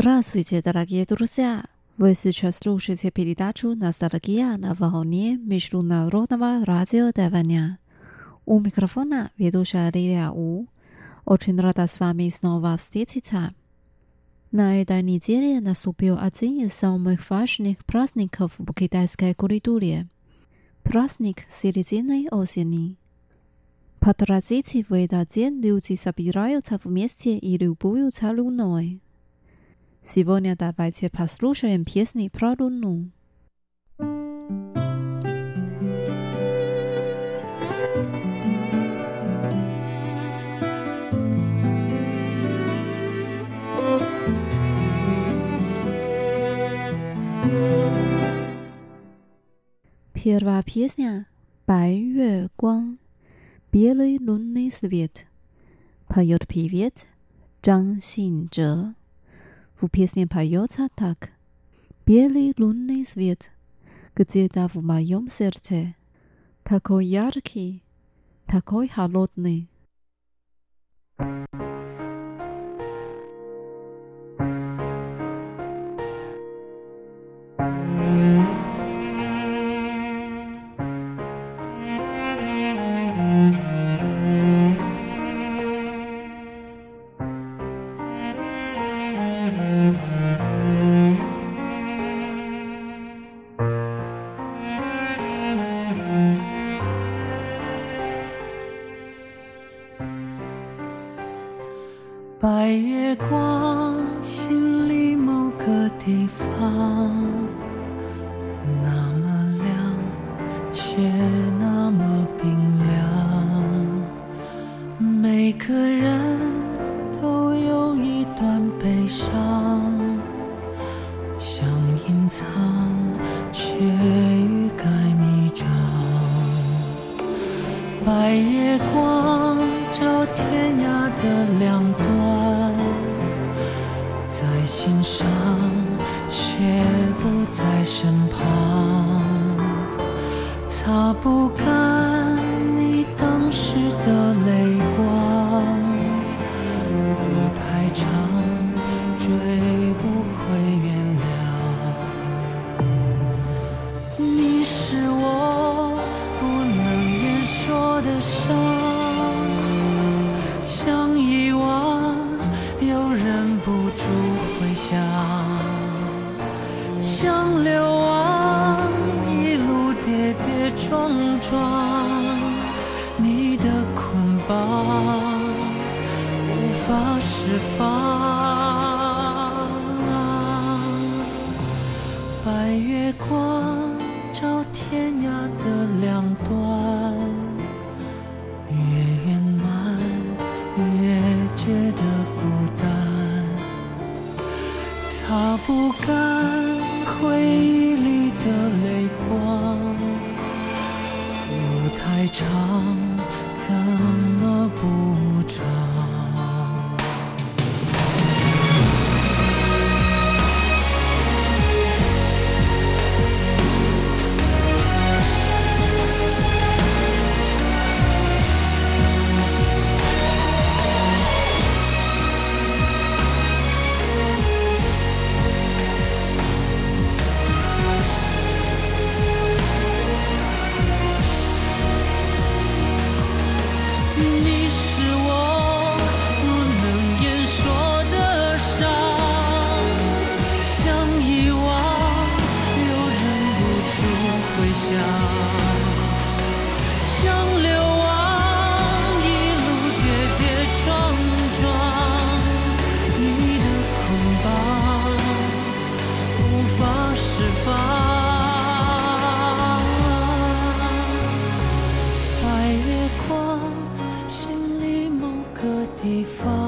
Здравствуйте, дорогие друзья! Вы сейчас слушаете передачу «Ностальгия на волне Международного радио Тайваня». У микрофона ведущая Лилия У. Очень рада с вами снова встретиться. На этой неделе наступил один из самых важных праздников в китайской культуре – праздник середины осени. По традиции в этот день люди собираются вместе и любуются луной. Сегодня давайте послушаем песни про луну. Первая песня «白月光» Белый лунный свет поет певец Зhang W piosnie pojąca tak. Biały lunny świat, gdzie da w moim sercu. Такой яркий, такой холодный. 白月光，心里某个地方，光照天涯的两端，越圆满越觉得孤单，擦不干回忆里的泪光，路太长，地方，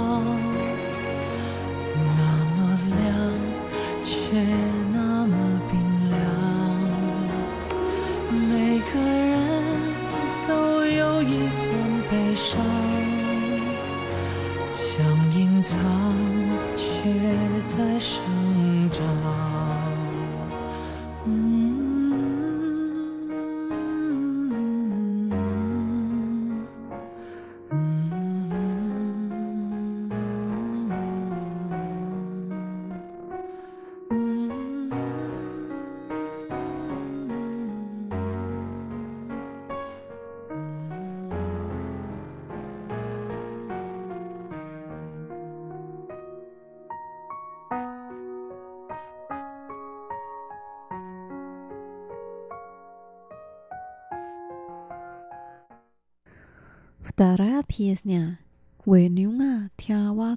Старая песня. Венюна тява.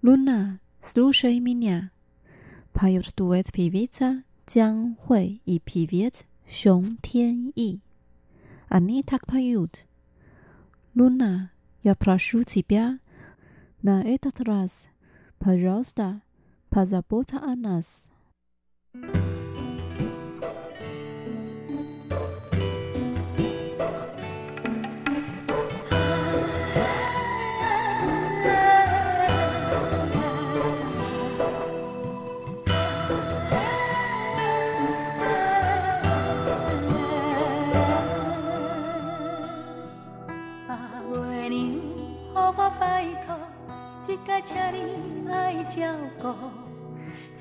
Луна, слушай меня. Поют дуэт певица Джан и певец Сюн Тен И. Они так поют. Луна, я прошу тебя, на этот раз, пожалуйста, позаботься нас.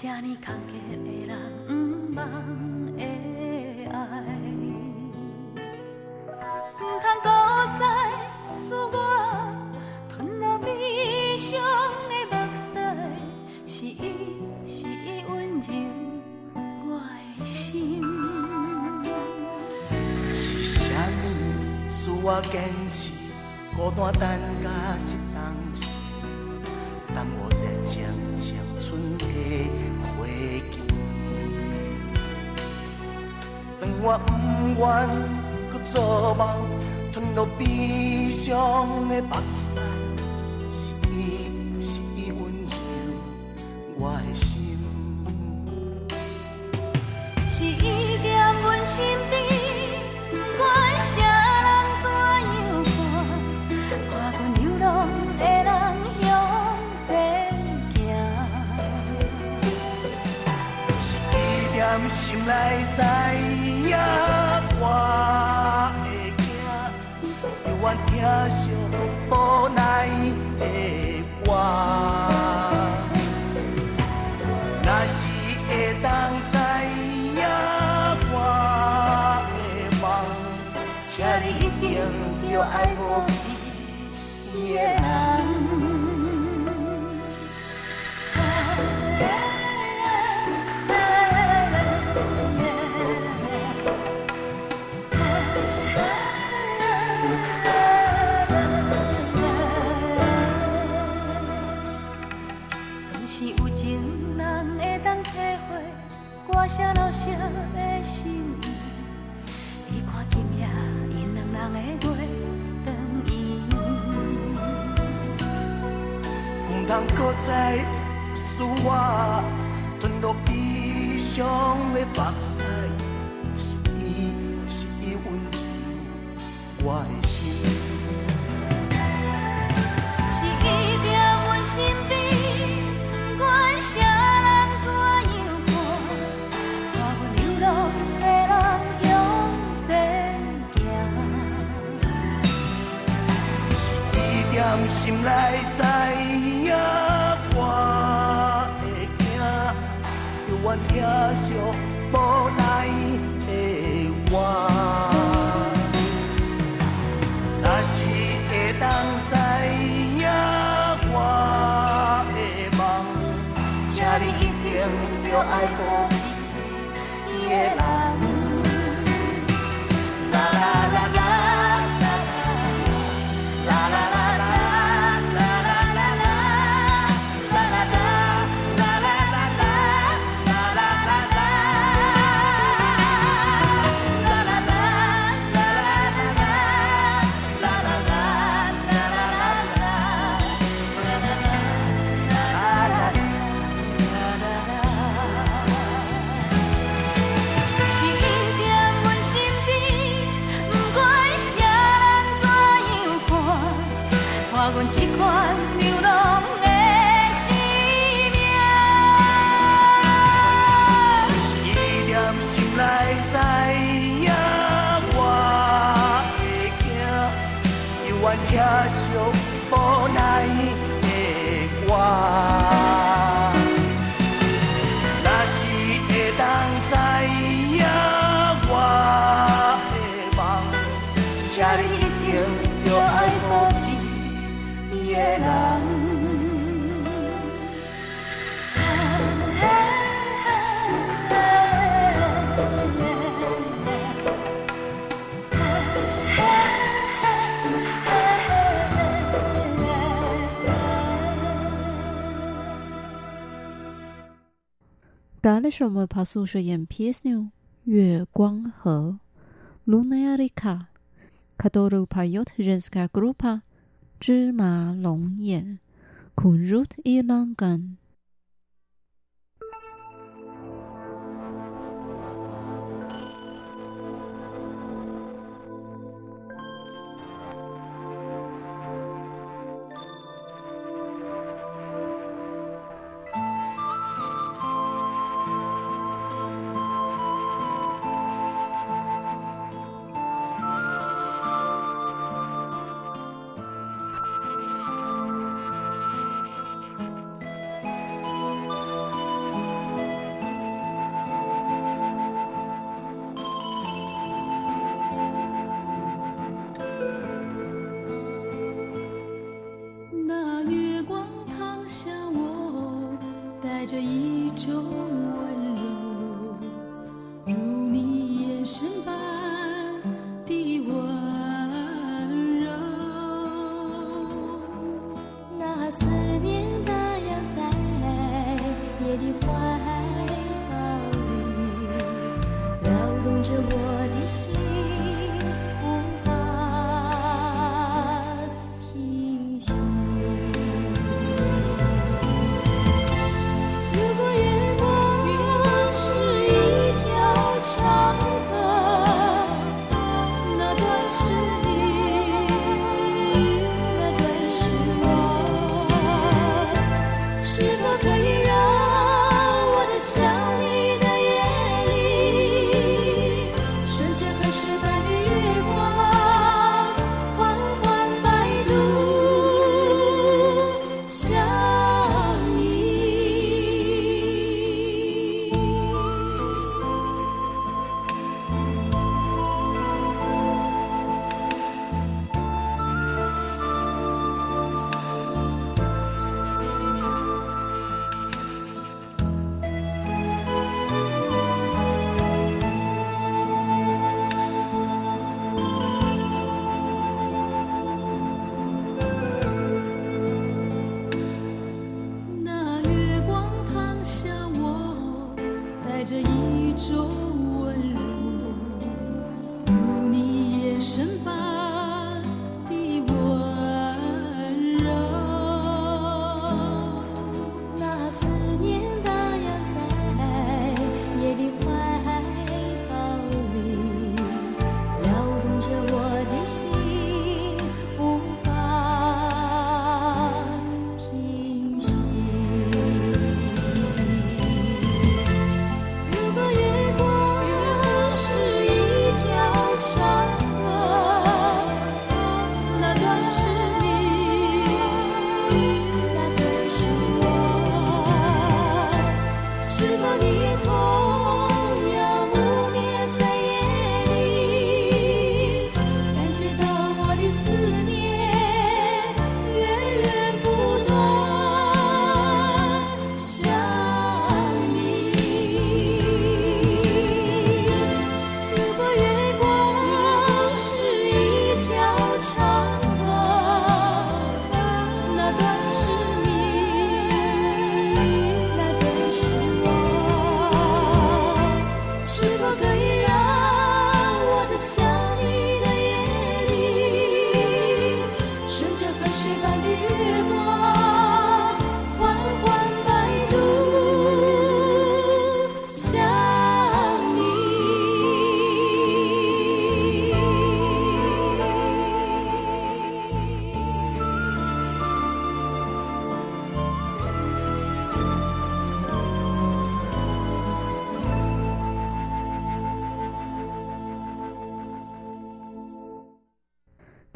这么坎坷的人，毋茫的爱，毋通搁再思我，吞落悲伤的目屎，是伊，是伊温柔我的心，是啥物使我坚持，孤单等甲一冬死，耽我热情青春的。我不愿搁做梦，吞落悲伤的眼泪。啊来在我听首无奈的歌。Дальше мы послушаем песню «月光河» Лунная река, которую поет женская группа 芝麻龙眼 Kunrut и Ланган.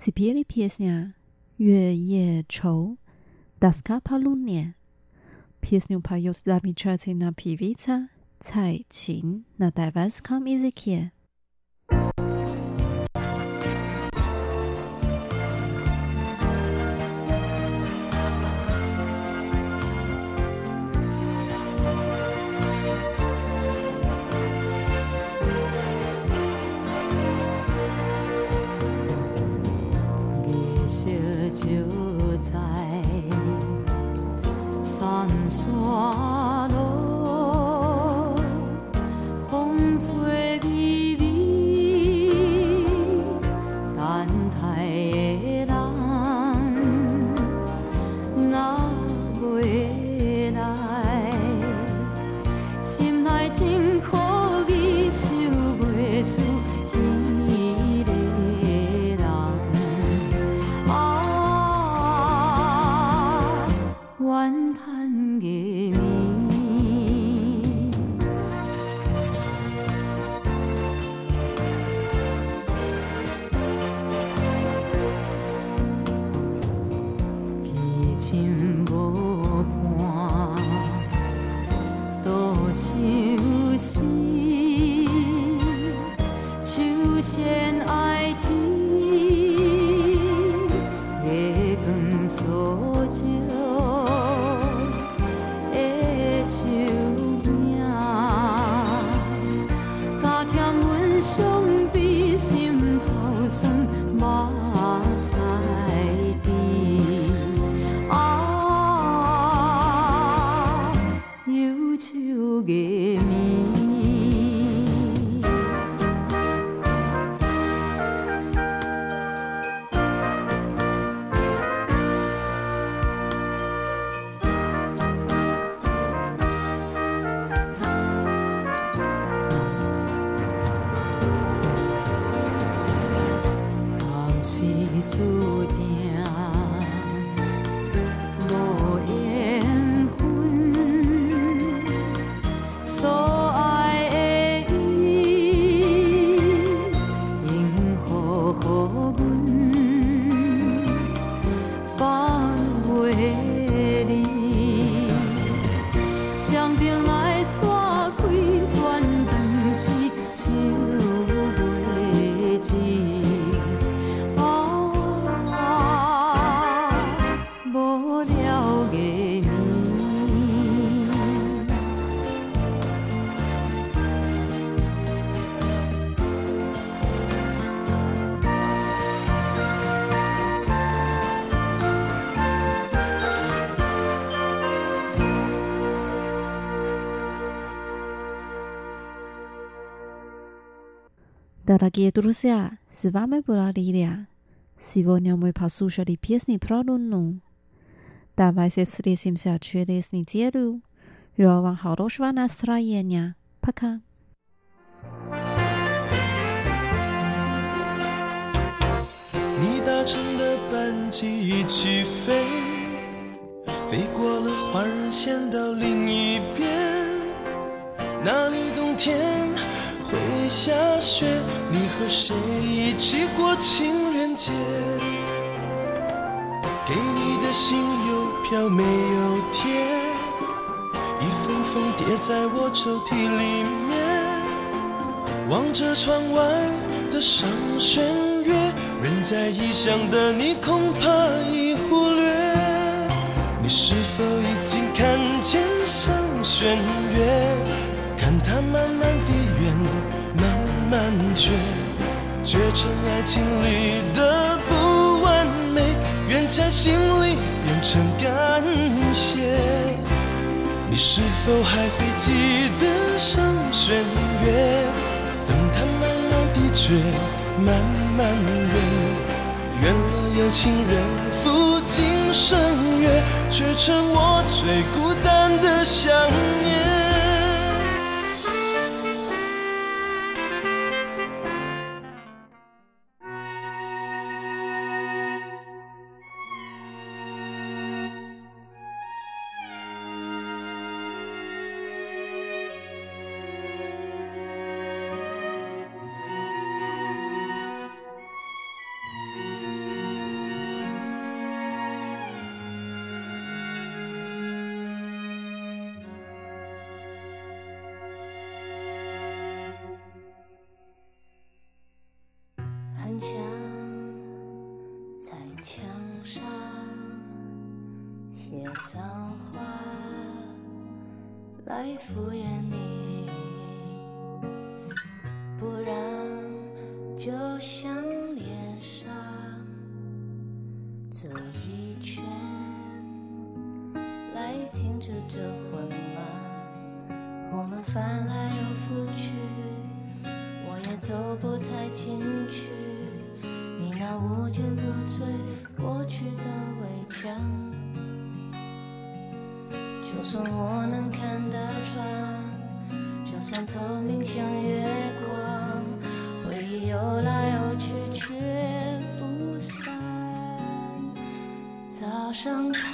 Zasypieli pieśnia Yue Ye Chou Daska Palunie. Pieśnią pojął znamienicielna piwica Cai Qin nadawała z kom Ezekiel. 우주개미. Дорогие друзья, с вами была Лилия. Сегодня мы послушали песни про Луну. Давайте встретимся через неделю. Желаю вам хорошего настроения. Пока. 你搭乘的班机已起飞，飞过了环人线到另一边，那里冬天 会下雪。你和谁一起过情人节？给你的信邮票没有贴，一封封叠在我抽屉里面。望着窗外的上弦月，人在异乡的你恐怕已忽略。你是否已经看见上弦月？看它慢慢地圆，慢慢缺，缺成爱情里的不完美，圆在心里变成感谢。你是否还会记得上弦月？等它慢慢地缺，慢慢圆，圆了有情人赴今生约，却成我最孤单的想写脏话来敷衍你，不然就像脸上走一圈来停止这混乱，我们翻来又覆去。我也走不太进去，你那无坚不摧过去的围墙。就算我能看得穿，就算透明像月光，回忆游来游去却不散。早上太